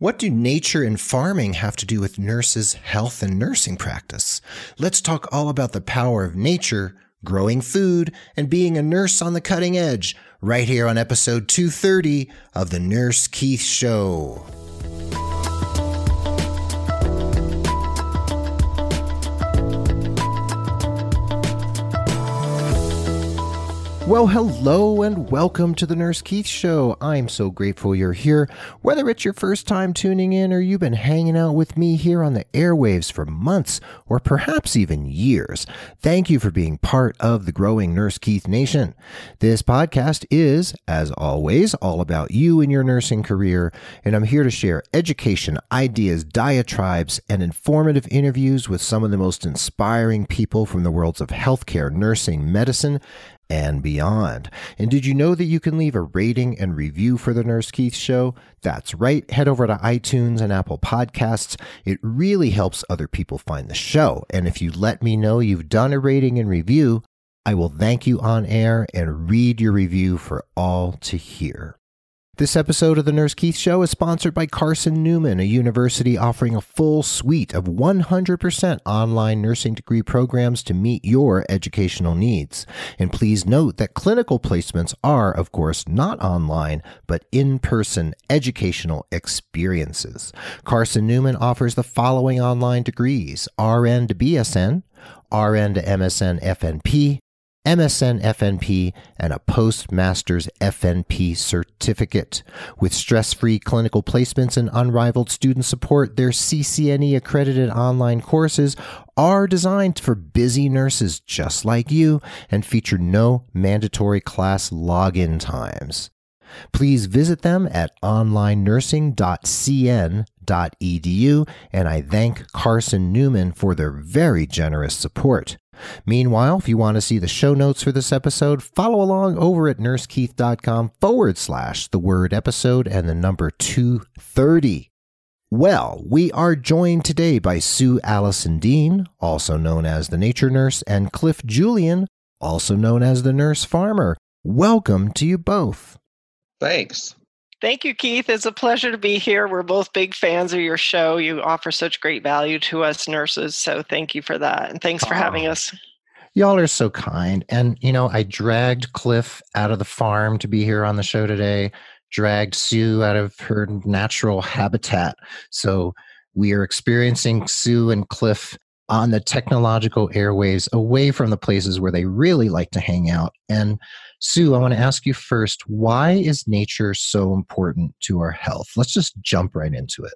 What do nature and farming have to do with nurses' health and nursing practice? Let's talk all about the power of nature, growing food, and being a nurse on the cutting edge right here on episode 230 of The Nurse Keith Show. Well, hello and welcome to the Nurse Keith Show. I'm so grateful you're here. Whether it's your first time tuning in or you've been hanging out with me here on the airwaves for months or perhaps even years, thank you for being part of the growing Nurse Keith Nation. This podcast is, as always, all about you and your nursing career, and I'm here to share education, ideas, diatribes, and informative interviews with some of the most inspiring people from the worlds of healthcare, nursing, medicine, and beyond. And did you know that you can leave a rating and review for the Nurse Keith Show? That's right. Head over to iTunes and Apple Podcasts. It really helps other people find the show. And if you let me know you've done a rating and review, I will thank you on air and read your review for all to hear. This episode of the Nurse Keith Show is sponsored by Carson Newman, a university offering a full suite of 100% online nursing degree programs to meet your educational needs. And please note that clinical placements are, of course, not online, but in person educational experiences. Carson Newman offers the following online degrees RN to BSN, RN to MSN FNP, MSN FNP, and a Postmaster's FNP certificate. With stress free clinical placements and unrivaled student support, their CCNE accredited online courses are designed for busy nurses just like you and feature no mandatory class login times. Please visit them at onlinenursing.cn.edu, and I thank Carson Newman for their very generous support. Meanwhile, if you want to see the show notes for this episode, follow along over at nursekeith.com forward slash the word episode and the number 230. Well, we are joined today by Sue Allison Dean, also known as the Nature Nurse, and Clif Joulian, also known as the Nurse Farmer. Welcome to you both. Thanks. Thank you, Keith. It's a pleasure to be here. We're both big fans of your show. You offer such great value to us nurses. So thank you for that. And thanks for oh, having us. Y'all are so kind. And, you know, I dragged Clif out of the farm to be here on the show today, dragged Sue out of her natural habitat. So we are experiencing Sue and Clif on the technological airwaves away from the places where they really like to hang out. And Sue, I want to ask you first why is nature so important to our health? Let's just jump right into it.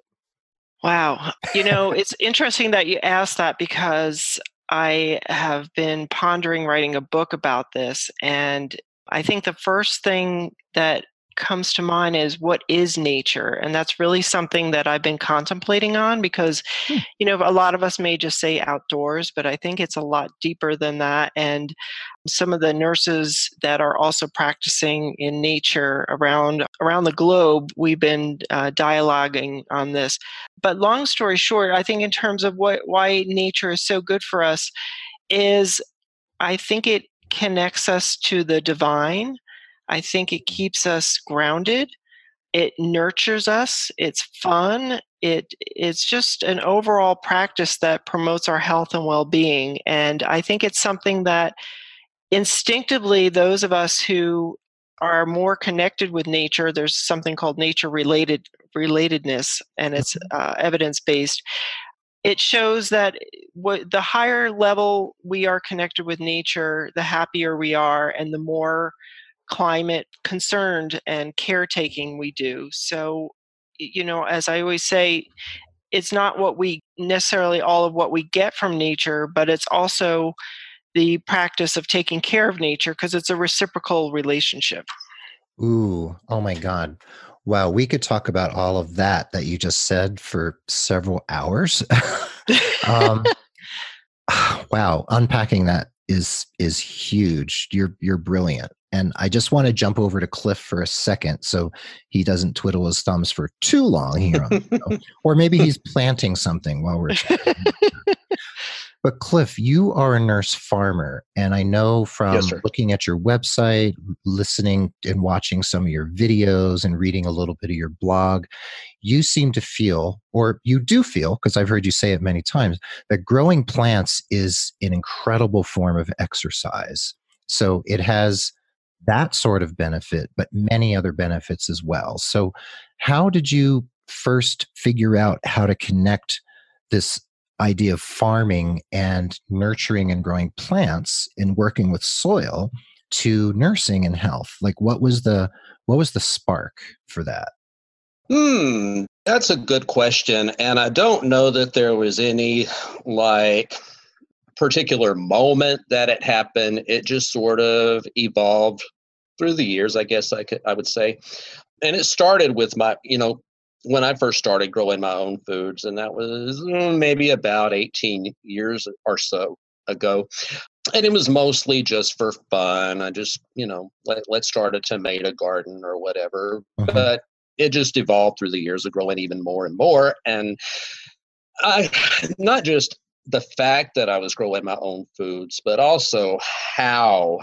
Wow. You know, it's interesting that you asked that because I have been pondering writing a book about this. And I think the first thing that comes to mind is what is nature and that's really something that i've been contemplating on because hmm. you know a lot of us may just say outdoors but i think it's a lot deeper than that and some of the nurses that are also practicing in nature around around the globe we've been uh, dialoguing on this but long story short i think in terms of what why nature is so good for us is i think it connects us to the divine I think it keeps us grounded. It nurtures us. It's fun. It it's just an overall practice that promotes our health and well-being. And I think it's something that instinctively those of us who are more connected with nature there's something called nature related relatedness and it's mm-hmm. uh, evidence based it shows that what, the higher level we are connected with nature the happier we are and the more climate concerned and caretaking we do. So, you know, as I always say, it's not what we necessarily all of what we get from nature, but it's also the practice of taking care of nature because it's a reciprocal relationship. Ooh, oh my God. Wow, we could talk about all of that that you just said for several hours. um, wow, unpacking that is is huge. You're you're brilliant. And I just want to jump over to Clif for a second so he doesn't twiddle his thumbs for too long here. or maybe he's planting something while we're chatting. But Clif, you are a nurse farmer, and I know from Yes, looking at your website, listening and watching some of your videos, and reading a little bit of your blog, you seem to feel, or you do feel, because I've heard you say it many times, that growing plants is an incredible form of exercise. So it has that sort of benefit, but many other benefits as well. So, how did you first figure out how to connect this idea of farming and nurturing and growing plants and working with soil to nursing and health like what was the what was the spark for that Hmm, that's a good question. And I don't know that there was any like particular moment that it happened. It just sort of evolved through the years, I guess I could I would say. And it started with my, you know, when I first started growing my own foods, and that was mm, maybe about 18 years or so ago. And it was mostly just for fun. I just, you know, let, let's start a tomato garden or whatever. Mhm. But it just evolved through the years of growing even more and more. And I, not just the fact that I was growing my own foods, but also how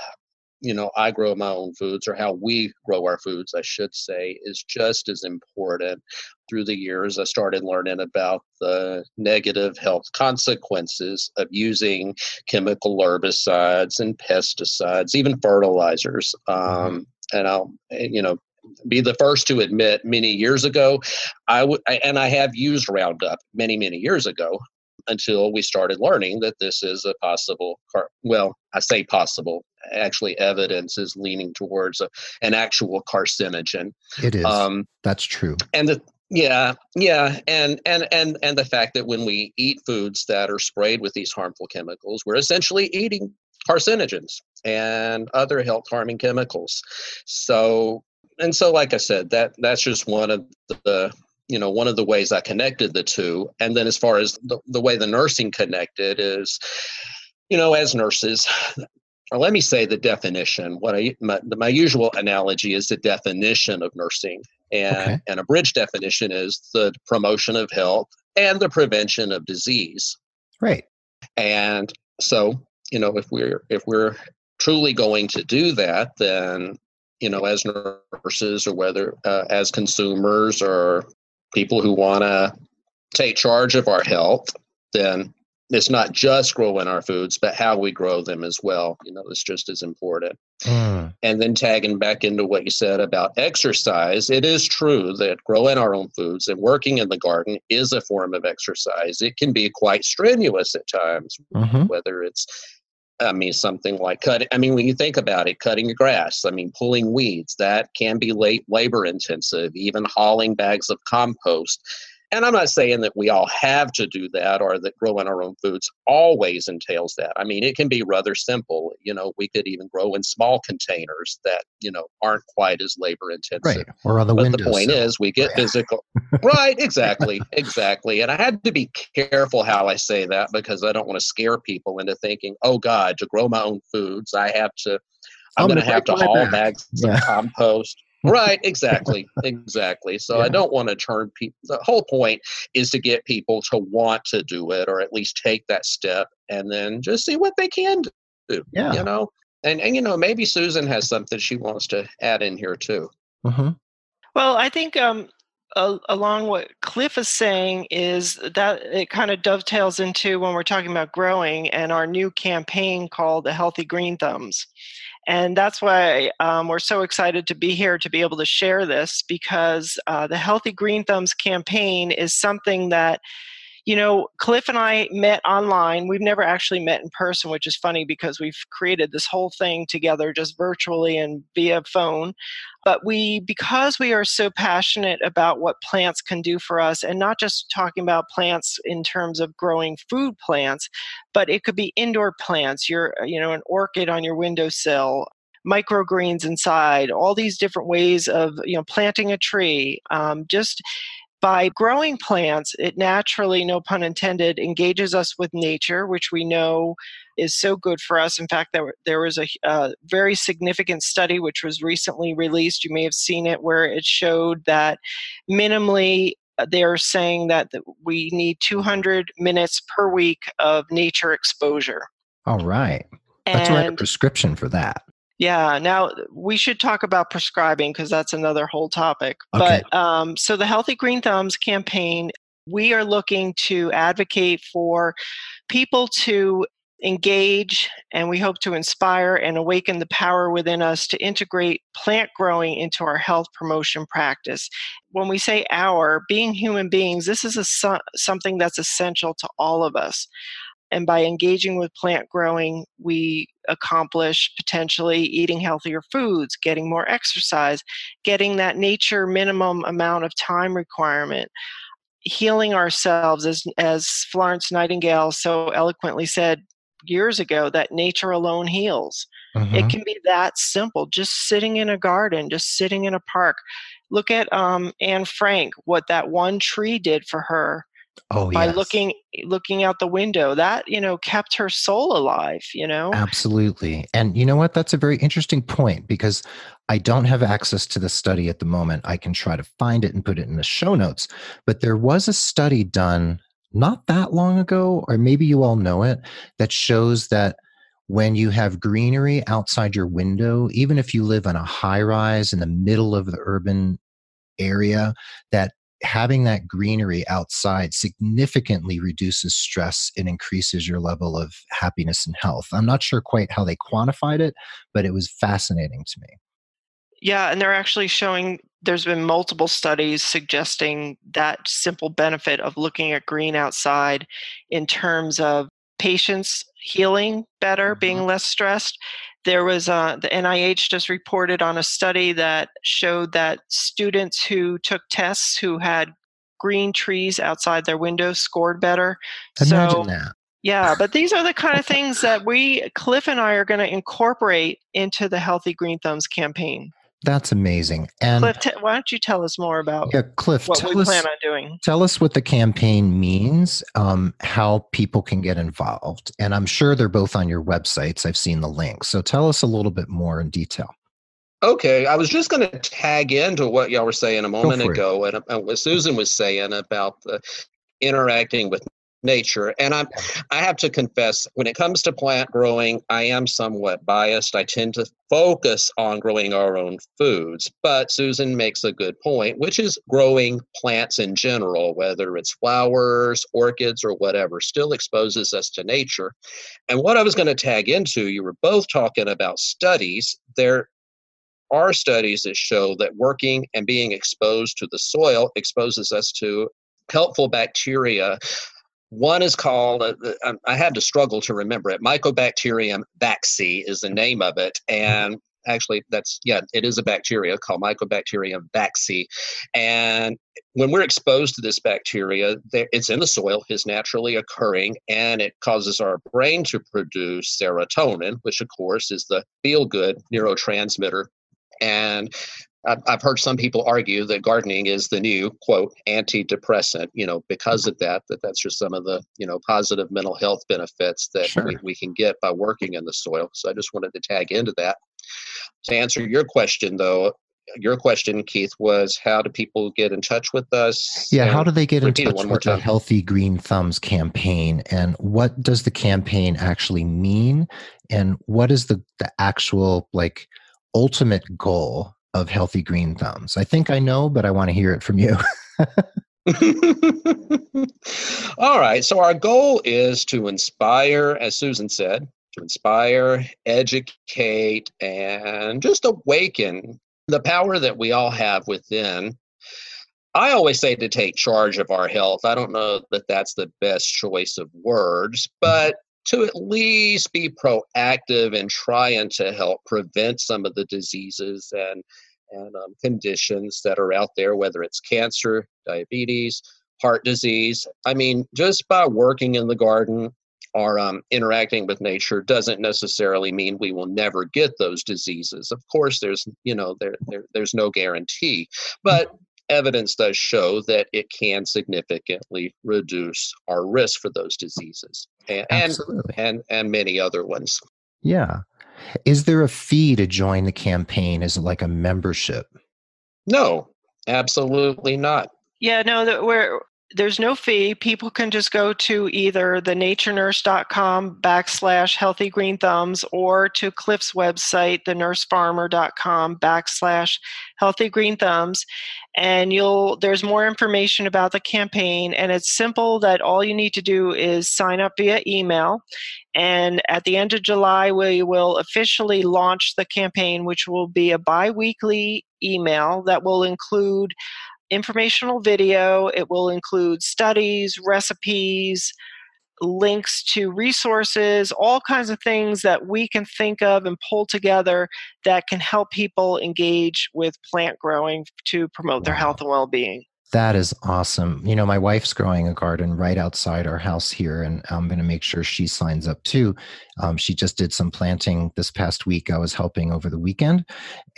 you know i grow my own foods or how we grow our foods i should say is just as important through the years. I started learning about the negative health consequences of using chemical herbicides and pesticides even fertilizers um, and i'll you know be the first to admit many years ago i would and i have used roundup many many years ago until we started learning that this is a possible car- well i say possible actually evidence is leaning towards a, an actual carcinogen. It is. Um that's true. and the yeah yeah and and and and the fact that when we eat foods that are sprayed with these harmful chemicals we're essentially eating carcinogens and other health harming chemicals. So and so like i said that that's just one of the you know one of the ways i connected the two. And then as far as the, the way the nursing connected is you know as nurses let me say the definition. What i my, my usual analogy is the definition of nursing. And Okay. and a bridge definition is the promotion of health and the prevention of disease. Right. And so you know if we're if we're truly going to do that then you know as nurses or whether uh, as consumers or people who want to take charge of our health then it's not just growing our foods but how we grow them as well you know it's just as important Mm, and then tagging back into what you said about exercise, it is true that growing our own foods and working in the garden is a form of exercise. It can be quite strenuous at times, mhm. whether it's I mean, something like cutting. I mean, when you think about it, cutting grass, I mean, pulling weeds, that can be late labor intensive, even hauling bags of compost. And I'm not saying that we all have to do that or that growing our own foods always entails that. I mean, it can be rather simple. You know, we could even grow in small containers that, you know, aren't quite as labor intensive. right or on the But the point is, we get physical. right, exactly, exactly. And I had to be careful how I say that because I don't want to scare people into thinking, "Oh God, to grow my own foods, I have to. I'm I'm going to have to haul back." bags Yeah. of compost." Right, exactly, exactly. So Yeah. I don't want to turn people. The whole point is to get people to want to do it, or at least take that step, and then just see what they can do. yeah You know. And, and you know maybe Susan has something she wants to add in here too. Mhm. Well, I think um, a- along what Clif is saying is that it kind of dovetails into when we're talking about growing and our new campaign called the Healthy Green Thumbs. And that's why um, we're so excited to be here to be able to share this because uh, the Healthy Green Thumbs campaign is something that you know, Clif and I met online. We've never actually met in person, which is funny because we've created this whole thing together just virtually and via phone. But we, because we are so passionate about what plants can do for us, and not just talking about plants in terms of growing food plants, but it could be indoor plants, your, you know, an orchid on your windowsill, microgreens inside, all these different ways of, you know, planting a tree, um, just by growing plants, it naturally, no pun intended, engages us with nature, which we know is so good for us. In fact, there, there was a, a very significant study which was recently released. You may have seen it, where it showed that minimally uh, they're saying that we need 200 minutes per week of nature exposure. All right. That's and, a prescription for that. Yeah. Now we should talk about prescribing because that's another whole topic. Okay. But um, so the Healthy Green Thumbs campaign, we are looking to advocate for people to engage and we hope to inspire and awaken the power within us to integrate plant growing into our health promotion practice. When we say our, being human beings, this is a, something that's essential to all of us. And by engaging with plant growing, we accomplish potentially eating healthier foods, getting more exercise, getting that nature minimum amount of time requirement, healing ourselves, as, as Florence Nightingale so eloquently said years ago, that nature alone heals. Mm-hmm. It can be that simple, just sitting in a garden, just sitting in a park. Look at um, Anne Frank, what that one tree did for her oh, by yes. looking eh, looking out the window. That you know kept her soul alive you know? Absolutely. And you know what? That's a very interesting point because i don't have access to the study at the moment. I can try to find it and put it in the show notes but there was a study done not that long ago or maybe you all know it that shows that when you have greenery outside your window even if you live in a high rise in the middle of the urban area that having that greenery outside significantly reduces stress and increases your level of happiness and health. I'm not sure quite how they quantified it, but it was fascinating to me. Yeah, and they're actually showing there's been multiple studies suggesting that simple benefit of looking at green outside in terms of patients healing better, mm-hmm. being less stressed, there was uh, the NIH just reported on a study that showed that students who took tests who had green trees outside their windows scored better. Imagine so, that. Yeah, but these are the kind of things that we, Clif and I, are going to incorporate into the Healthy Green Thumbs campaign. That's amazing. And Clif, t- why don't you tell us more about yeah, Clif, what we us, plan on doing? Tell us what the campaign means, um, how people can get involved, and I'm sure they're both on your websites. I've seen the links, so tell us a little bit more in detail. Okay, I was just going to tag into what y'all were saying a moment ago, and, and what Susan was saying about the interacting with nature. And I'm I have to confess, when it comes to plant growing, I am somewhat biased. I tend to focus on growing our own foods. But Susan makes a good point, which is growing plants in general, whether it's flowers, orchids, or whatever, still exposes us to nature. And what I was going to tag into, you were both talking about studies. There are studies that show that working and being exposed to the soil exposes us to helpful bacteria one is called, uh, um, I had to struggle to remember it. Mycobacterium vaccae is the name of it. And actually, that's, yeah, it is a bacteria called Mycobacterium vaccae. And when we're exposed to this bacteria, it's in the soil, is naturally occurring, and it causes our brain to produce serotonin, which, of course, is the feel good neurotransmitter and I've heard some people argue that gardening is the new quote antidepressant, you know, because of that, that that's just some of the, you know, positive mental health benefits that sure. we, we can get by working in the soil. So I just wanted to tag into that. To answer your question though, your question, Keith, was how do people get in touch with us? Yeah, how do they get in touch with the Healthy Green Thumbs campaign? And what does the campaign actually mean? And what is the, the actual like ultimate goal of healthy green thumbs? I think I know, but I want to hear it from you. All right. So, our goal is to inspire, as Susan said, to inspire, educate, and just awaken the power that we all have within. I always say to take charge of our health. I don't know that that's the best choice of words, but to at least be proactive in trying to help prevent some of the diseases and and um, conditions that are out there, whether it's cancer, diabetes, heart disease. I mean, just by working in the garden or um, interacting with nature doesn't necessarily mean we will never get those diseases. Of course, there's you know there, there there's no guarantee, but evidence does show that it can significantly reduce our risk for those diseases and and, and, and many other ones. Yeah. Is there a fee to join the campaign? Is it like a membership? No, absolutely not. Yeah, no, we're there's no fee. People can just go to either thenaturenurse.com backslash healthy green thumbs or to Clif's website, thenursefarmer.com backslash healthy green thumbs. And you'll there's more information about the campaign. And it's simple that all you need to do is sign up via email. And at the end of July, we will officially launch the campaign, which will be a bi weekly email that will include informational video. It will include studies, recipes, links to resources, all kinds of things that we can think of and pull together that can help people engage with plant growing to promote their health and well being. That is awesome. You know, my wife's growing a garden right outside our house here, and I'm going to make sure she signs up too. Um, she just did some planting this past week. I was helping over the weekend.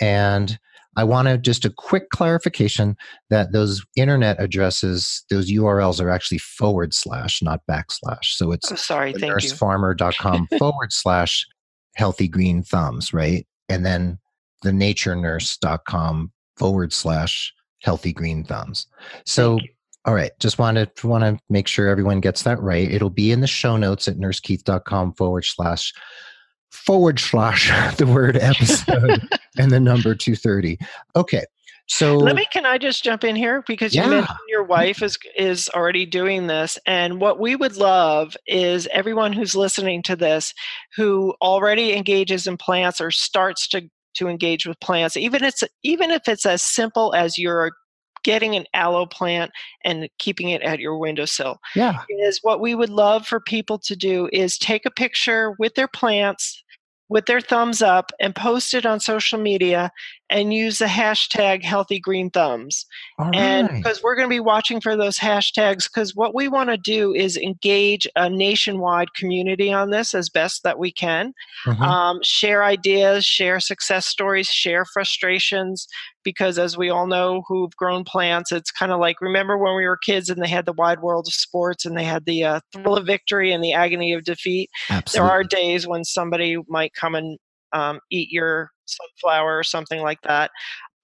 And I want to just a quick clarification that those internet addresses, those URLs are actually forward slash, not backslash. So it's oh, sorry, thank nursefarmer.com forward slash healthy green thumbs, right? And then the naturenurse.com forward slash healthy green thumbs. So all right, just wanted to want to make sure everyone gets that right. It'll be in the show notes at nursekeith.com forward slash forward slash the word episode and the number 230. Okay. So let me can I just jump in here because you mentioned your wife is is already doing this and what we would love is everyone who's listening to this who already engages in plants or starts to to engage with plants even it's even if it's as simple as you're getting an aloe plant and keeping it at your windowsill. Yeah. Is what we would love for people to do is take a picture with their plants with their thumbs up and post it on social media and use the hashtag healthy green thumbs. And because we're going to be watching for those hashtags, because what we want to do is engage a nationwide community on this as best that we can. Mm-hmm. Um, share ideas, share success stories, share frustrations. Because as we all know who've grown plants, it's kind of like remember when we were kids and they had the wide world of sports and they had the uh, thrill of victory and the agony of defeat. Absolutely. There are days when somebody might come and um, eat your sunflower or something like that.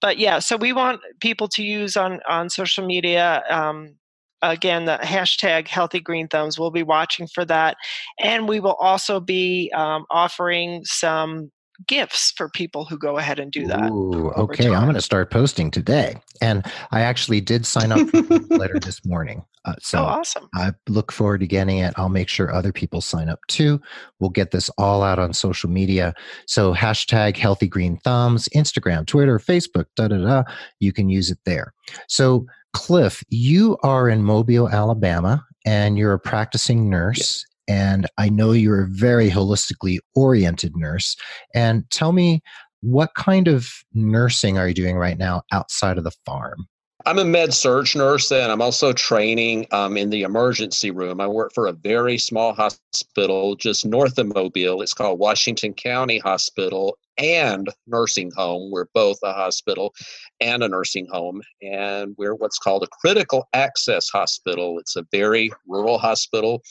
But yeah, so we want people to use on on social media. Um, again, the hashtag Healthy Green Thumbs. We'll be watching for that, and we will also be um, offering some gifts for people who go ahead and do that. Ooh, okay, time. I'm going to start posting today. And I actually did sign up for the letter this morning. Uh, so oh, awesome. I look forward to getting it. I'll make sure other people sign up too. We'll get this all out on social media. So hashtag healthy green thumbs, Instagram, Twitter, Facebook, da da da. You can use it there. So Clif, you are in Mobile, Alabama, and you're a practicing nurse. And I know you're a very holistically oriented nurse. And tell me, what kind of nursing are you doing right now outside of the farm? I'm a med surg nurse and I'm also training um, in the emergency room. I work for a very small hospital just north of Mobile. It's called Washington County Hospital and Nursing Home. We're both a hospital and a nursing home. And we're what's called a critical access hospital. It's a very rural hospital.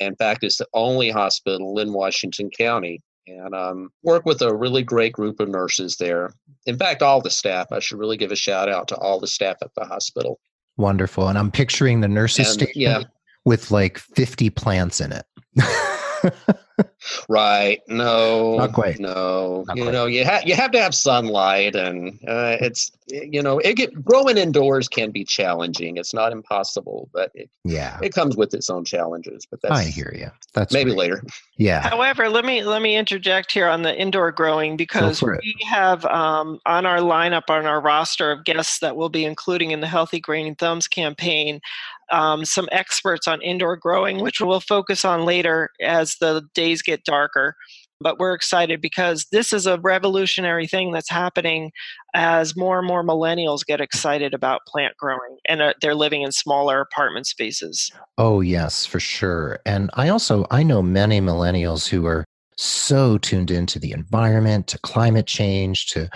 In fact, it's the only hospital in Washington County. And um, work with a really great group of nurses there. In fact, all the staff. I should really give a shout out to all the staff at the hospital. Wonderful. And I'm picturing the nurses and, station yeah. with like 50 plants in it. right. No. Not quite. No. Not you quite. know, you have you have to have sunlight, and uh, it's you know, it get, growing indoors can be challenging. It's not impossible, but it, yeah, it comes with its own challenges. But that's I hear you. That's maybe later. Yeah. However, let me let me interject here on the indoor growing because we have um, on our lineup on our roster of guests that we'll be including in the Healthy Green Thumbs campaign um, some experts on indoor growing, which we'll focus on later as the days get darker. But we're excited because this is a revolutionary thing that's happening as more and more millennials get excited about plant growing and uh, they're living in smaller apartment spaces. Oh, yes, for sure. And I also I know many millennials who are so tuned into the environment, to climate change, to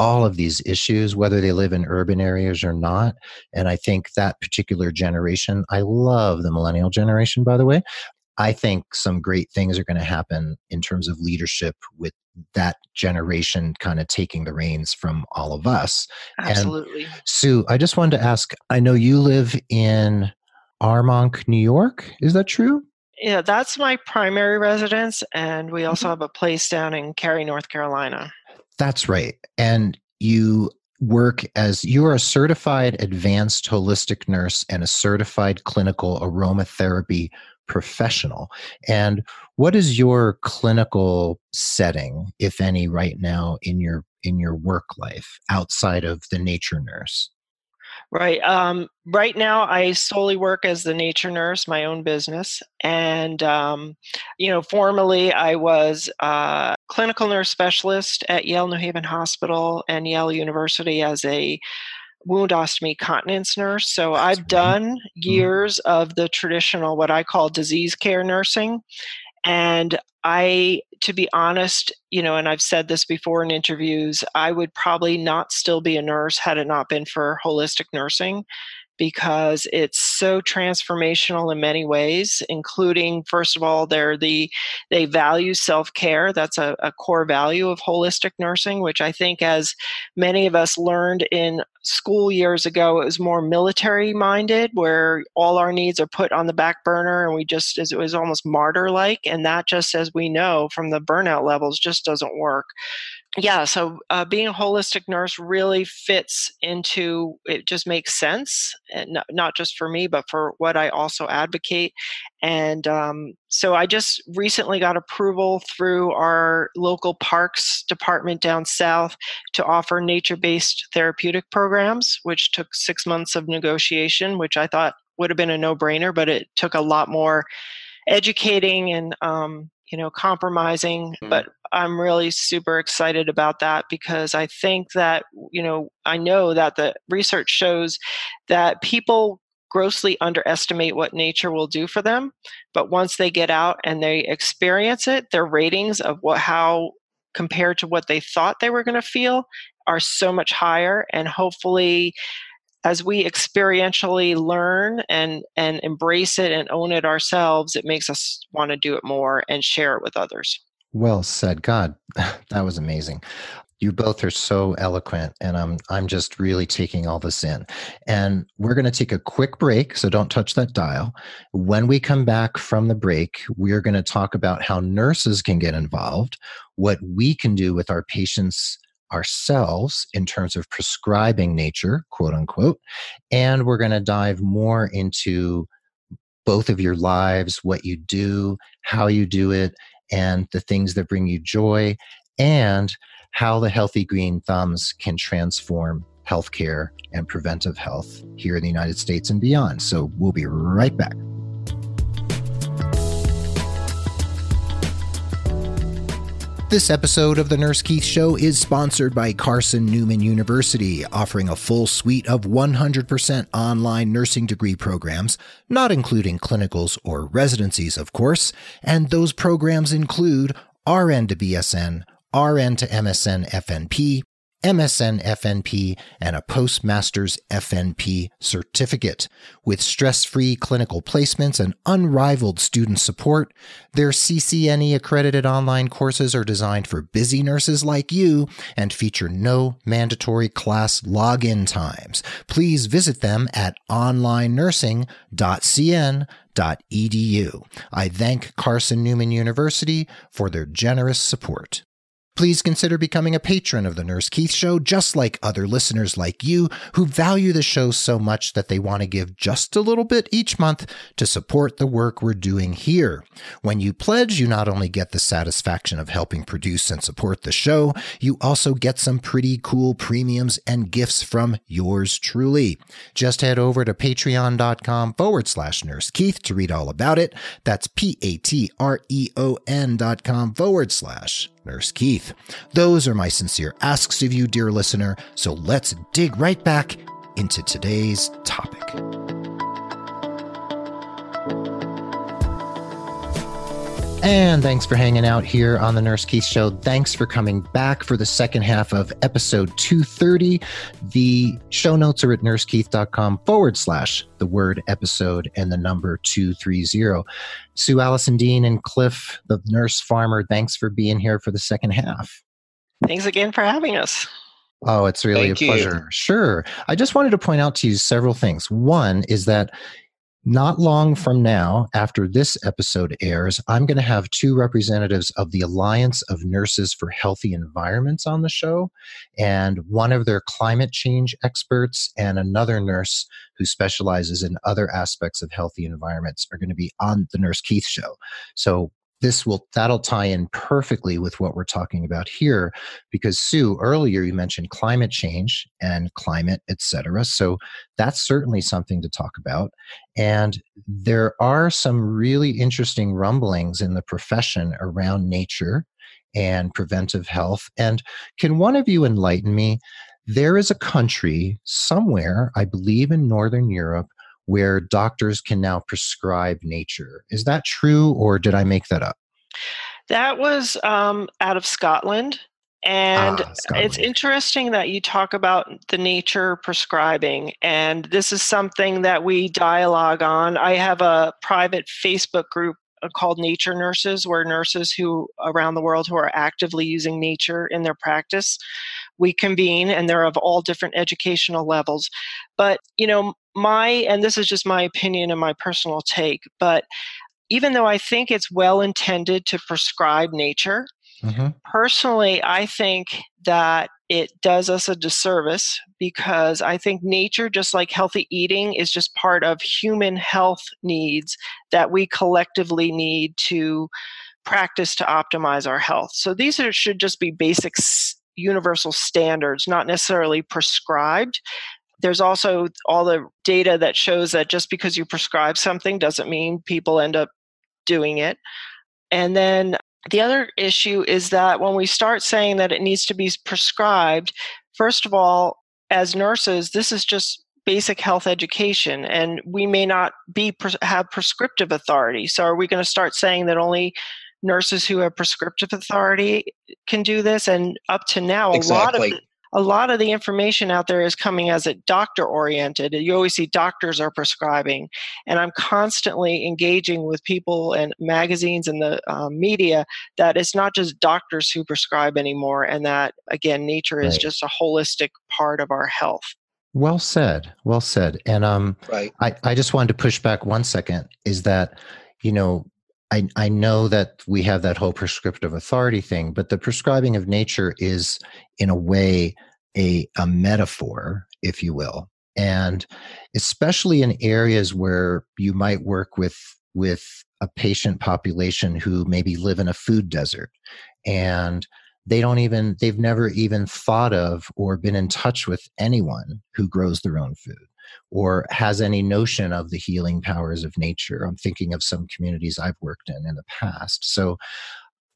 all of these issues, whether they live in urban areas or not. And I think that particular generation, I love the millennial generation, by the way. I think some great things are going to happen in terms of leadership with that generation kind of taking the reins from all of us. Absolutely. And Sue, I just wanted to ask I know you live in Armonk, New York. Is that true? Yeah, that's my primary residence. And we also mm-hmm. have a place down in Cary, North Carolina. That's right. And you work as you are a certified advanced holistic nurse and a certified clinical aromatherapy professional. And what is your clinical setting, if any, right now in your in your work life outside of the nature nurse? Right. Um, right now, I solely work as the nature nurse, my own business. And, um, you know, formerly I was a clinical nurse specialist at Yale New Haven Hospital and Yale University as a wound ostomy continence nurse. So I've done mm-hmm. years of the traditional, what I call disease care nursing. And I, to be honest, you know, and I've said this before in interviews, I would probably not still be a nurse had it not been for holistic nursing because it's so transformational in many ways including first of all they're the they value self-care. That's a, a, core value of holistic nursing which i think as many of us learned in school years ago it was more military minded where all our needs are put on the back burner and we just as it was almost martyr like and that just as we know from the burnout levels just doesn't work yeah, so uh, being a holistic nurse really fits into it, just makes sense, and not, not just for me, but for what I also advocate. And um, so I just recently got approval through our local parks department down south to offer nature based therapeutic programs, which took six months of negotiation, which I thought would have been a no brainer, but it took a lot more educating and um, you know compromising mm-hmm. but i'm really super excited about that because i think that you know i know that the research shows that people grossly underestimate what nature will do for them but once they get out and they experience it their ratings of what how compared to what they thought they were going to feel are so much higher and hopefully as we experientially learn and and embrace it and own it ourselves it makes us want to do it more and share it with others. Well said god that was amazing. You both are so eloquent and i'm i'm just really taking all this in. And we're going to take a quick break so don't touch that dial. When we come back from the break we're going to talk about how nurses can get involved what we can do with our patients ourselves in terms of prescribing nature, quote unquote. And we're going to dive more into both of your lives, what you do, how you do it, and the things that bring you joy, and how the healthy green thumbs can transform healthcare and preventive health here in the United States and beyond. So we'll be right back. This episode of the Nurse Keith Show is sponsored by Carson Newman University, offering a full suite of 100% online nursing degree programs, not including clinicals or residencies, of course. And those programs include RN to BSN, RN to MSN FNP, MSN FNP, and a Postmaster's FNP certificate. With stress free clinical placements and unrivaled student support, their CCNE accredited online courses are designed for busy nurses like you and feature no mandatory class login times. Please visit them at onlinenursing.cn.edu. I thank Carson Newman University for their generous support. Please consider becoming a patron of the Nurse Keith Show, just like other listeners like you who value the show so much that they want to give just a little bit each month to support the work we're doing here. When you pledge, you not only get the satisfaction of helping produce and support the show, you also get some pretty cool premiums and gifts from yours truly. Just head over to patreon.com forward slash Nurse Keith to read all about it. That's P A T R E O N dot com forward slash Nurse Keith. Those are my sincere asks of you, dear listener, so let's dig right back into today's topic. And thanks for hanging out here on the Nurse Keith Show. Thanks for coming back for the second half of episode 230. The show notes are at nursekeith.com forward slash the word episode and the number 230. Sue Allison Dean and Clif, the nurse farmer, thanks for being here for the second half. Thanks again for having us. Oh, it's really Thank a you. pleasure. Sure. I just wanted to point out to you several things. One is that not long from now, after this episode airs, I'm going to have two representatives of the Alliance of Nurses for Healthy Environments on the show, and one of their climate change experts and another nurse who specializes in other aspects of healthy environments are going to be on the Nurse Keith show. So this will that'll tie in perfectly with what we're talking about here because sue earlier you mentioned climate change and climate etc so that's certainly something to talk about. And there are some really interesting rumblings in the profession around nature and preventive health. And can one of you enlighten me? There is a country somewhere i believe in northern europe where doctors can now prescribe nature. Is that true, or did I make that up? That was um, out of Scotland. And Ah, Scotland. it's interesting that you talk about the nature prescribing. And this is something that we dialogue on. I have a private Facebook group uh, called Nature Nurses, where nurses who around the world who are actively using nature in their practice, we convene, and they're of all different educational levels. But, you know, my, and this is just my opinion and my personal take, but even though I think it's well intended to prescribe nature, Mhm. personally, I think that it does us a disservice because I think nature, just like healthy eating, is just part of human health needs that we collectively need to practice to optimize our health. So these are, should just be basic universal standards, not necessarily prescribed. There's also all the data that shows that just because you prescribe something doesn't mean people end up doing it. And then the other issue is that when we start saying that it needs to be prescribed, first of all, as nurses, this is just basic health education, and we may not be have prescriptive authority. So, are we going to start saying that only nurses who have prescriptive authority can do this? And up to now, a lot of the, a lot of the information out there is coming as a doctor oriented. You always see doctors are prescribing, and I'm constantly engaging with people and magazines and the um, media that it's not just doctors who prescribe anymore, and that again, nature is just a holistic part of our health. Well said. Well said. And um, Right. I, I just wanted to push back one second is that, you know, I, I know that we have that whole prescriptive authority thing, but the prescribing of nature is, in a way, a, a metaphor, if you will. And especially in areas where you might work with, with a patient population who maybe live in a food desert and they don't even they've never even thought of or been in touch with anyone who grows their own food or has any notion of the healing powers of nature. I'm thinking of some communities i've worked in in the past. So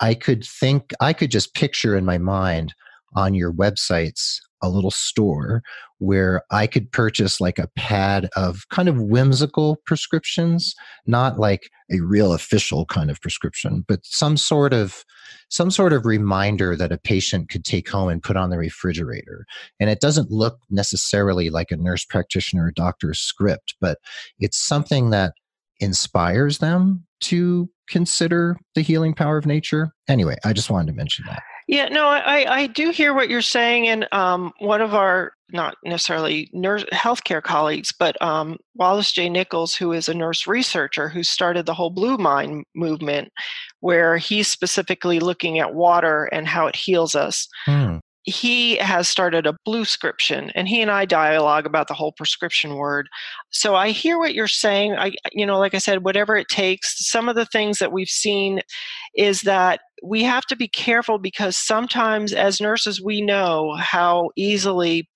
i could think i could just picture in my mind on your websites a little store where I could purchase like a pad of kind of whimsical prescriptions, not like a real official kind of prescription, but some sort of some sort of reminder that a patient could take home and put on the refrigerator. And it doesn't look necessarily like a nurse practitioner or doctor's script, but it's something that inspires them to consider the healing power of nature. Anyway, I just wanted to mention that. Yeah, no, I, I do hear what you're saying, and um, one of our not necessarily nurse healthcare colleagues, but um, Wallace J. Nichols, who is a nurse researcher who started the whole Blue Mind movement, where he's specifically looking at water and how it heals us. Hmm. He has started a blue scription, and he and I dialogue about the whole prescription word. So I hear what you're saying. I, you know, like I said, whatever it takes. Some of the things that we've seen is that we have to be careful because sometimes as nurses we know how easily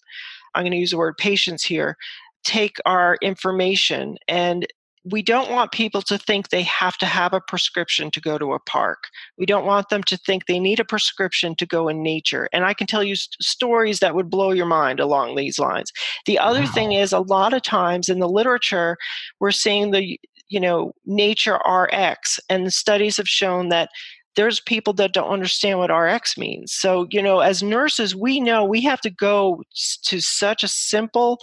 i'm going to use the word patients here take our information and we don't want people to think they have to have a prescription to go to a park. We don't want them to think they need a prescription to go in nature. And I can tell you st- stories that would blow your mind along these lines. The other Wow. thing is, a lot of times in the literature, we're seeing the you know, nature RX. And the studies have shown that there's people that don't understand what RX means. So, you know, as nurses, we know we have to go to such a simple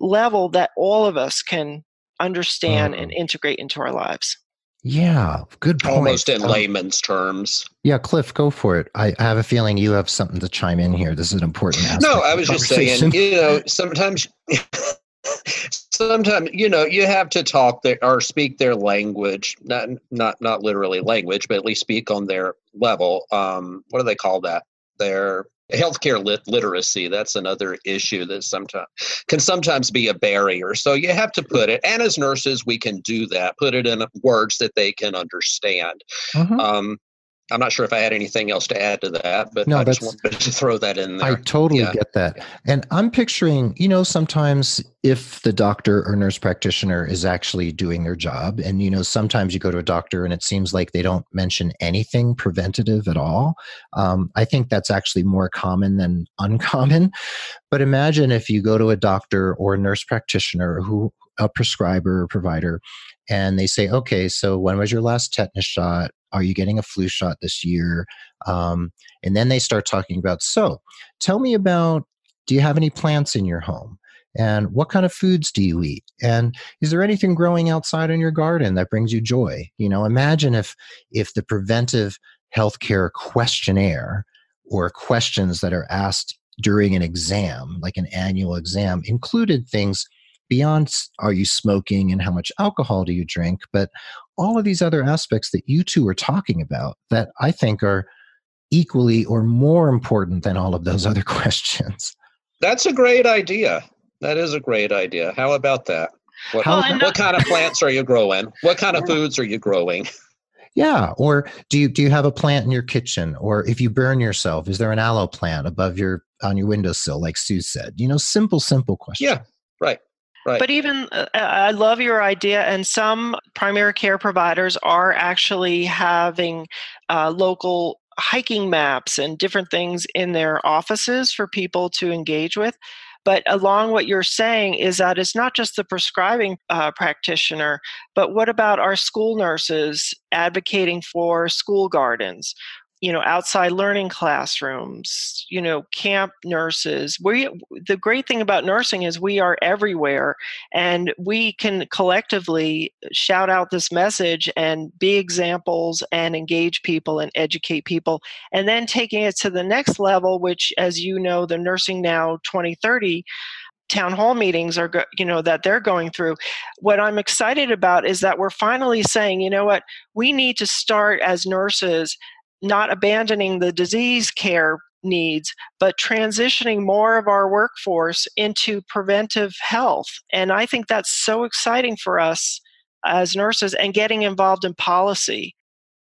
level that all of us can understand and integrate into our lives. Yeah, good point. Almost in um, layman's terms. Yeah, Clif, go for it. I, I, have a feeling you have something to chime in here. This is an important aspect. No, I was just saying, you know, sometimes sometimes you know you have to talk their, or speak their language not not not literally language but at least speak on their level um what do they call that their healthcare lit- literacy that's another issue that sometimes can sometimes be a barrier so you have to put it and as nurses we can do that put it in words that they can understand mm-hmm. um, I'm not sure if I had anything else to add to that, but no, I just wanted to throw that in there. I totally yeah. get that. And I'm picturing, you know, sometimes if the doctor or nurse practitioner is actually doing their job, and, you know, sometimes you go to a doctor and it seems like they don't mention anything preventative at all. Um, I think that's actually more common than uncommon. But imagine if you go to a doctor or a nurse practitioner who, a prescriber or provider, and they say, okay, so when was your last tetanus shot? Are you getting a flu shot this year? Um, and then they start talking about, so tell me about do you have any plants in your home? And what kind of foods do you eat? And is there anything growing outside in your garden that brings you joy? You know, imagine if if the preventive healthcare questionnaire or questions that are asked during an exam, like an annual exam, included things beyond are you smoking and how much alcohol do you drink, but all of these other aspects that you two are talking about that I think are equally or more important than all of those other questions. That's a great idea. That is a great idea. How about that? What, what kind of plants are you growing? What kind of foods are you growing? Yeah. Or do you do you have a plant in your kitchen? Or if you burn yourself, is there an aloe plant above your on your windowsill, like Sue said? You know, simple, simple questions. Yeah. Right. Right. But even uh, I love your idea, and some primary care providers are actually having uh, local hiking maps and different things in their offices for people to engage with. But along what you're saying is that it's not just the prescribing uh, practitioner, but what about our school nurses advocating for school gardens? You know outside learning classrooms you know camp nurses. We the great thing about nursing is we are everywhere and we can collectively shout out this message and be examples and engage people and educate people and then taking it to the next level which as you know the nursing now 2030 town hall meetings are you know that they're going through. What i'm excited about is that we're finally saying you know what? We need to start as nurses not abandoning the disease care needs, but transitioning more of our workforce into preventive health. And I think that's so exciting for us as nurses and getting involved in policy.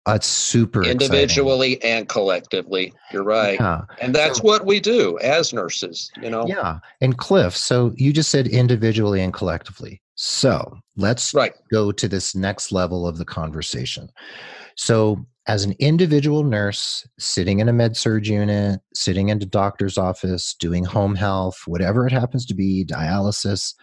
That's super individually exciting. and collectively. You're right. Yeah. And that's so, what we do as nurses, you know. Yeah. And Clif, so you just said individually and collectively. So let's right. go to this next level of the conversation. So as an individual nurse sitting in a med surg unit, sitting in a doctor's office, doing home health, whatever it happens to be, dialysis,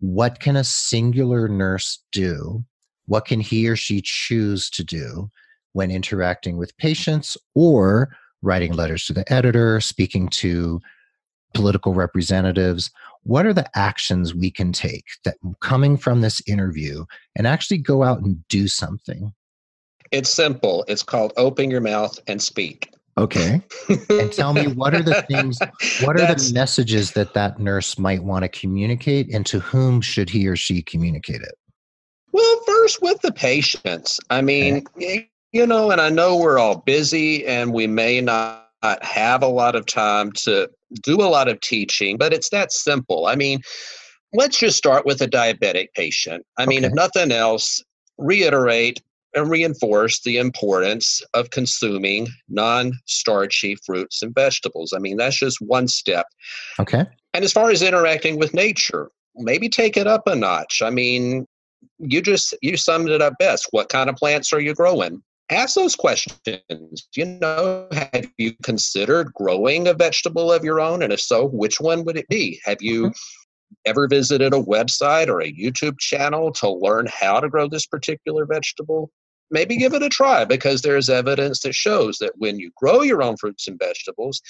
what can a singular nurse do? What can he or she choose to do when interacting with patients or writing letters to the editor, speaking to political representatives? What are the actions we can take that coming from this interview and actually go out and do something? It's simple. It's called open your mouth and speak. Okay. and tell me what are the things, what are the messages that that nurse might want to communicate and to whom should he or she communicate it? Well, first with the patients. I mean, okay. you know, and I know we're all busy and we may not have a lot of time to do a lot of teaching, but it's that simple. I mean, let's just start with a diabetic patient. I mean, okay. if nothing else, reiterate and reinforce the importance of consuming non starchy fruits and vegetables. I mean, that's just one step. Okay. And as far as interacting with nature, maybe take it up a notch. I mean, you just you summed it up best. What kind of plants are you growing? Ask those questions. You know, have you considered growing a vegetable of your own? And if so, which one would it be? Have you mm-hmm ever visited a website or a YouTube channel to learn how to grow this particular vegetable? Maybe give it a try because there's evidence that shows that when you grow your own fruits and vegetables,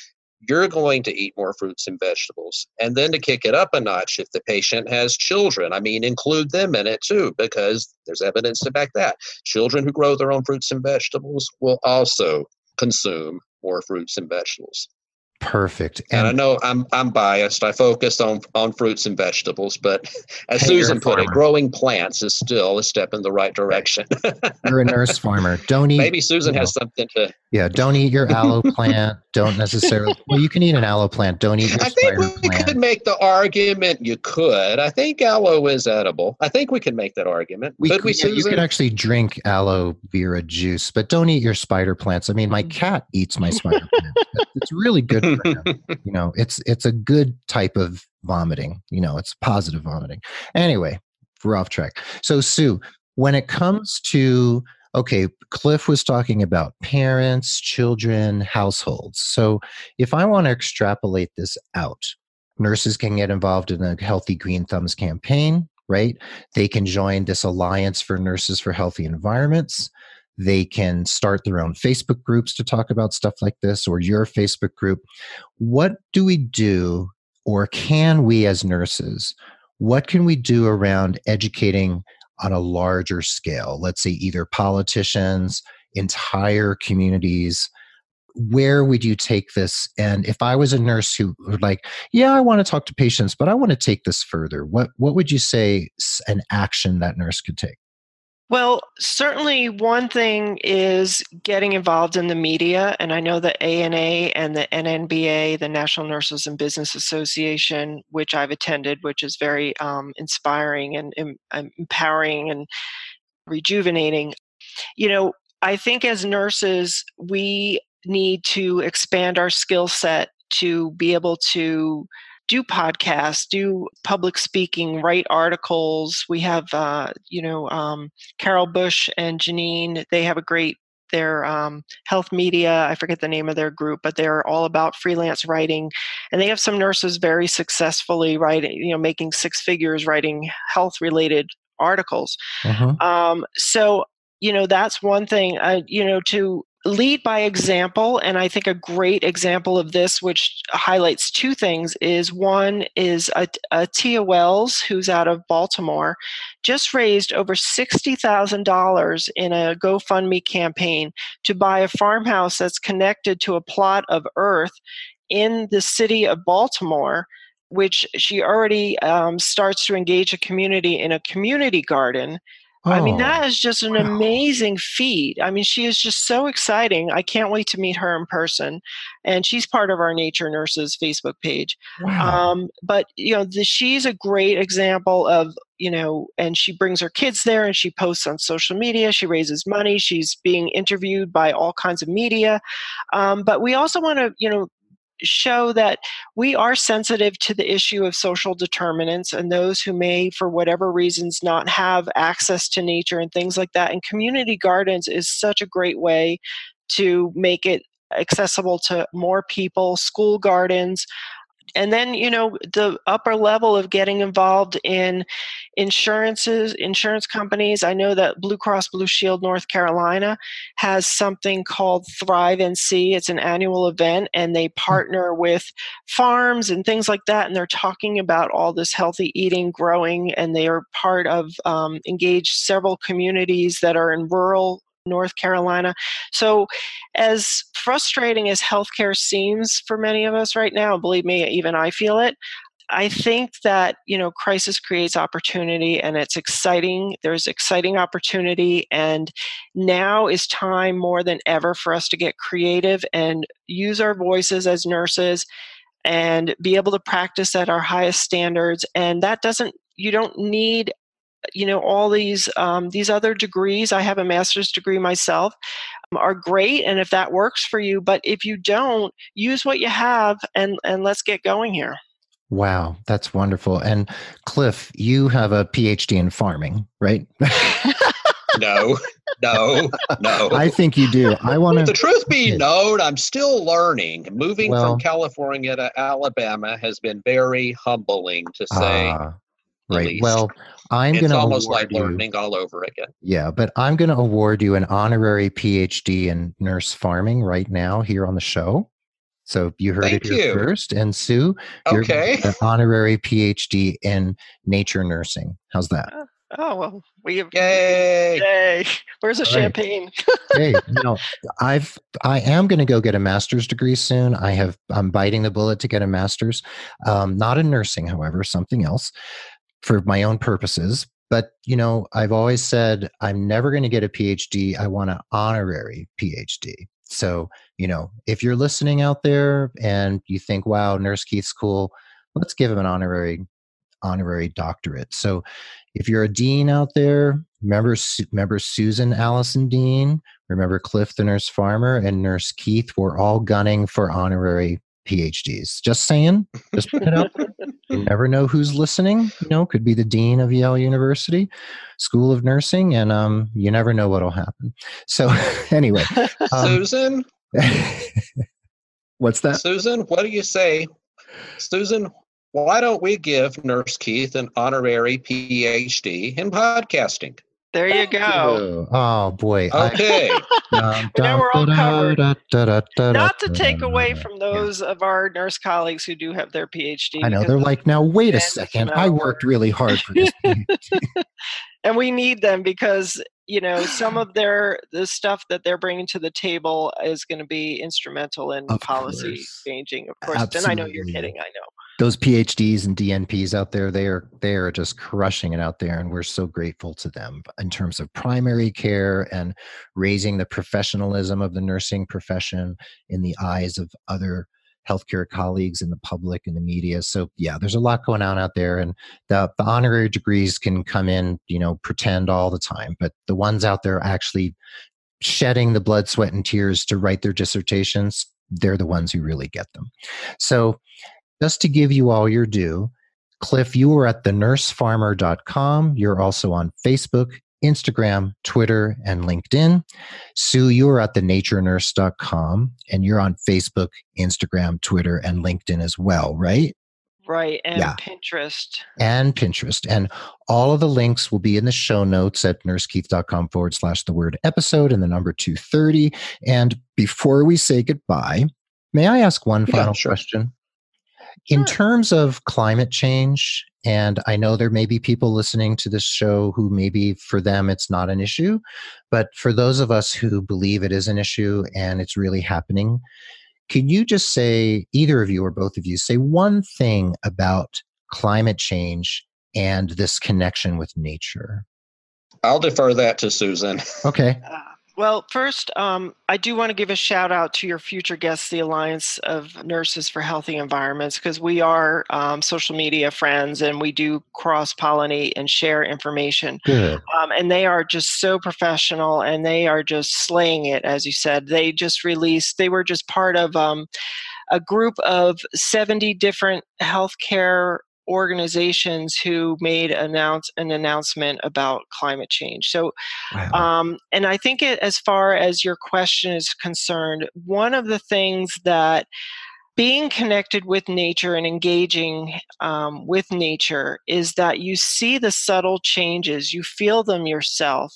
you're going to eat more fruits and vegetables. And then to kick it up a notch, if the patient has children, I mean, include them in it too, because there's evidence to back that. Children who grow their own fruits and vegetables will also consume more fruits and vegetables. Perfect. And, and, I know I'm I'm biased. I focus on on fruits and vegetables, but as hey, Susan put it, growing plants is still a step in the right direction. you're a nurse farmer. Don't eat. Maybe Susan has know, something to. Yeah, don't eat your aloe plant. Don't necessarily. Well, you can eat an aloe plant. Don't eat your I think we plant. could make the argument you could. I think aloe is edible. I think we can make that argument. We could, we, Susan? You could actually drink aloe vera juice, but don't eat your spider plants. I mean, my mm-hmm. cat eats my spider plants. It's really good for him. You know, it's it's a good type of vomiting. You know, it's positive vomiting. Anyway, we're off track. So Sue, when it comes to okay, Clif was talking about parents, children, households. So if I want to extrapolate this out, nurses can get involved in a Healthy Green Thumbs campaign, right? They can join this Alliance for Nurses for Healthy Environments. They can start their own Facebook groups to talk about stuff like this or your Facebook group. What do we do, or can we as nurses? What can we do around educating on a larger scale, let's say either politicians, entire communities, where would you take this? And if I was a nurse who would like, yeah, I want to talk to patients, but I want to take this further, what, what would you say an action that nurse could take? Well, certainly one thing is getting involved in the media. And I know the ANA and the NNBA, the National Nurses and Business Association, which I've attended, which is very um, inspiring and, and empowering and rejuvenating. You know, I think as nurses, we need to expand our skill set to be able to do podcasts, do public speaking, write articles. We have, uh, you know, um, Carol Bush and Janine. They have a great their um, health media. I forget the name of their group, but they're all about freelance writing, and they have some nurses very successfully writing, you know, making six figures writing health related articles. Uh-huh. Um, so you know that's one thing. Uh, you know to lead by example and i think a great example of this which highlights two things is one is a, a tia wells who's out of baltimore just raised over $60000 in a gofundme campaign to buy a farmhouse that's connected to a plot of earth in the city of baltimore which she already um, starts to engage a community in a community garden Oh, I mean, that oh, just an wow. amazing feat. I mean, she is just so exciting. I can't wait to meet her in person. And she's part of our Nature Nurses Facebook page. Wow. Um, but, you know, the, she's a great example of, you know, and she brings her kids there and she posts on social media. She raises money. She's being interviewed by all kinds of media. Um, but we also want to, you know, show that we are sensitive to the issue of social determinants and those who may, for whatever reasons, not have access to nature and things like that. And community gardens is such a great way to make it accessible to more people, school gardens, and then you know the upper level of getting involved in insurances insurance companies i know that blue cross blue shield north carolina has something called thrive and see it's an annual event and they hmm. partner with farms and things like that and they're talking about all this healthy eating growing and they are part of um, engaged several communities that are in rural North Carolina. So, as frustrating as healthcare seems for many of us right now, believe me, even I feel it. I think that you know crisis creates opportunity and it's exciting there's exciting opportunity and now is time more than ever for us to get creative and use our voices as nurses and be able to practice at our highest standards and that doesn't you don't need you know all these um, these other degrees i have a master's degree myself um, are great and if that works for you but if you don't use what you have and and let's get going here wow that's wonderful and Clif you have a phd in farming right no no, no. I think you do. I want to. The truth be known, I'm still learning. Moving Well- from California to Alabama has been very humbling to say. The right. least. Well, I'm it's going to almost award like you. learning all over again. Yeah, but I'm going to award you an honorary PhD in nurse farming right now here on the show. So you heard Thank it here you. first. And Sue, you're Okay. an honorary PhD in nature nursing. How's that? Oh well, we have. Yay. Yay! Where's the All right. champagne? hey, no, I've I am going to go get a master's degree soon. I have I'm biting the bullet to get a master's, um, not in nursing, however, something else for my own purposes. But you know, I've always said I'm never going to get a PhD. I want an honorary PhD. So you know, if you're listening out there and you think, "Wow, Nurse Keith's cool," let's give him an honorary honorary doctorate. So if you're a dean out there, remember remember Susan Allison Dean, remember Clif the nurse farmer, and Nurse Keith. We're all gunning for honorary PhDs. Just saying, just put it out. there. You never know who's listening. You know, could be the dean of Yale University School of Nursing, and um, you never know what'll happen. So anyway, um, Susan, what's that? Susan, what do you say? Susan, why don't we give Nurse Keith an honorary PhD in podcasting? There you go. Oh boy. Okay. Dun, Now we're all covered. Not to take away from those of our nurse colleagues who do have their PhD. I know they're like, now wait a second. I worked really hard for this. and we need them because you know some of their the stuff that they're bringing to the table is going to be instrumental in Of policy course. changing. Of course, and I know you're kidding. I know. Those PhDs and DNPs out there, they are they are just crushing it out there, and we're so grateful to them in terms of primary care and raising the professionalism of the nursing profession in the eyes of other healthcare colleagues in the public and the media. So yeah, there's a lot going on out there, and the, the honorary degrees can come in, you know, pretend all the time, but the ones out there actually shedding the blood, sweat, and tears to write their dissertations, they're the ones who really get them. So just to give you all your due, Clif, you are at thenursefarmer.com. You're also on Facebook, Instagram, Twitter, and LinkedIn. Sue, you are at thenaturenurse.com and you're on Facebook, Instagram, Twitter, and LinkedIn as well, right? Right, and Yeah. Pinterest. and Pinterest. And all of the links will be in the show notes at nursekeith.com forward slash the word episode and the number 230. And before we say goodbye, may I ask one Yeah, final sure. question? In Sure. terms of climate change, and I know there may be people listening to this show who maybe for them it's not an issue, but for those of us who believe it is an issue and it's really happening, can you just say, either of you or both of you, say one thing about climate change and this connection with nature? I'll defer that to Susan. Okay. Uh, Well, first, um, I do want to give a shout out to your future guests, the Alliance of Nurses for Healthy Environments, because we are um, social media friends and we do cross pollinate and share information. Good. Um, and they are just so professional and they are just slaying it, as you said. They just released, they were just part of um, a group of 70 different healthcare organizations who made announce an announcement about climate change. So Wow. um, and I think, it, as far as your question is concerned, one of the things that being connected with nature and engaging um, with nature is that you see the subtle changes, you feel them yourself.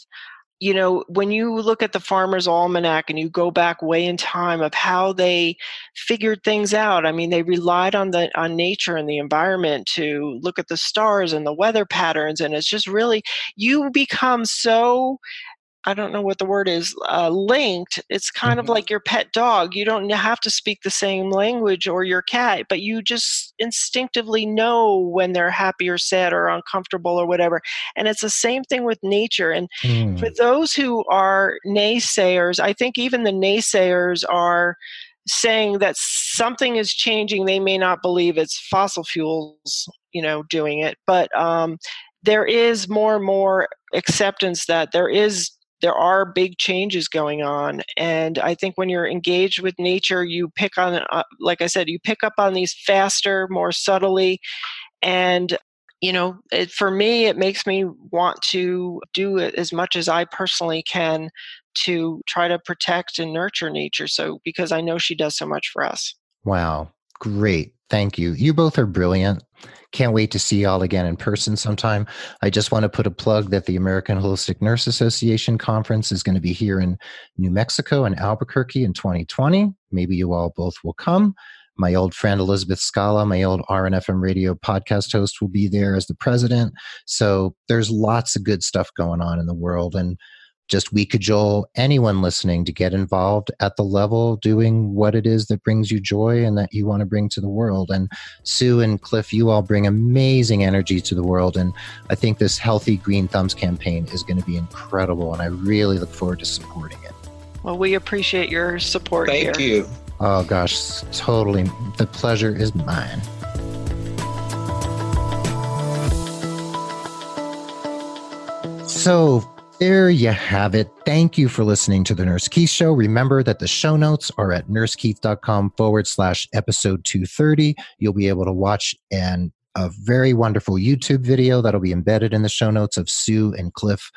You know, when you look at the Farmer's Almanac and you go back way in time of how they figured things out, I mean, they relied on the on nature and the environment to look at the stars and the weather patterns, and it's just really you become so I don't know what the word is, uh, linked. It's kind Mhm. of like your pet dog. You don't have to speak the same language or your cat, but you just instinctively know when they're happy or sad or uncomfortable or whatever. And it's the same thing with nature. And Hmm. for those who are naysayers, I think even the naysayers are saying that something is changing. They may not believe it's fossil fuels, you know, doing it, but um, there is more and more acceptance that there is there are big changes going on and i think when you're engaged with nature you pick on uh, like i said you pick up on these faster more subtly and you know, it, for me, it makes me want to do it as much as I personally can to try to protect and nurture nature. So, because I know she does so much for us. Wow. Great. Thank you. You both are brilliant. Can't wait to see y'all again in person sometime. I just want to put a plug that the American Holistic Nurse Association conference is going to be here in New Mexico and Albuquerque in 2020. Maybe you all both will come. My old friend Elizabeth Scala, my old RNFM radio podcast host, will be there as the president. So there's lots of good stuff going on in the world. And just we cajole anyone listening to get involved at the level doing what it is that brings you joy and that you want to bring to the world. And Sue and Clif, you all bring amazing energy to the world. And I think this Healthy Green Thumbs campaign is going to be incredible. And I really look forward to supporting it. Well, we appreciate your support Thank here. you. Oh, gosh, totally. The pleasure is mine. So, there you have it. Thank you for listening to the Nurse Keith Show. Remember that the show notes are at nursekeith.com forward slash episode 230. You'll be able to watch an, a very wonderful YouTube video that'll be embedded in the show notes of Sue and Clif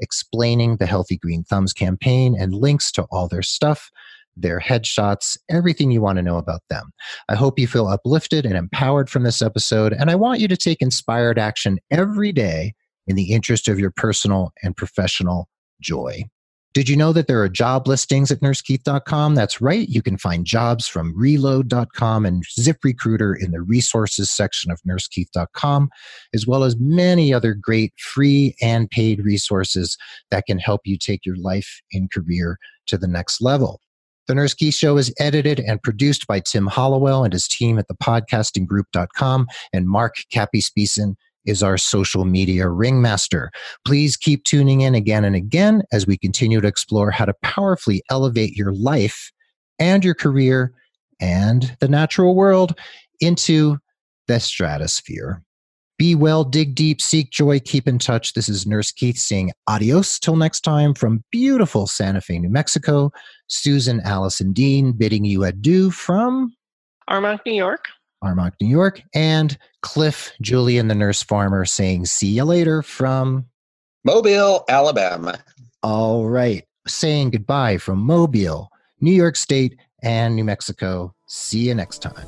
explaining the Healthy Green Thumbs campaign and links to all their stuff, their headshots, everything you want to know about them. I hope you feel uplifted and empowered from this episode, and I want you to take inspired action every day in the interest of your personal and professional joy. Did you know that there are job listings at nursekeith.com? That's right. You can find jobs from relode.com and ZipRecruiter in the resources section of nursekeith.com, as well as many other great free and paid resources that can help you take your life and career to the next level. The Nurse Keith Show is edited and produced by Tim Hollowell and his team at thepodcastinggroup.com and Mark Capispisan is our social media ringmaster. Please keep tuning in again and again as we continue to explore how to powerfully elevate your life and your career and the natural world into the stratosphere. Be well, dig deep, seek joy, keep in touch. This is Nurse Keith saying adios till next time from beautiful Santa Fe, New Mexico. Susan Allison Dean bidding you adieu from Armonk, New York. Armonk, New York, and Clif Joulian, the nurse farmer, saying, See you later from Mobile, Alabama. All right. Saying goodbye from Mobile, New York State, and New Mexico. See you next time.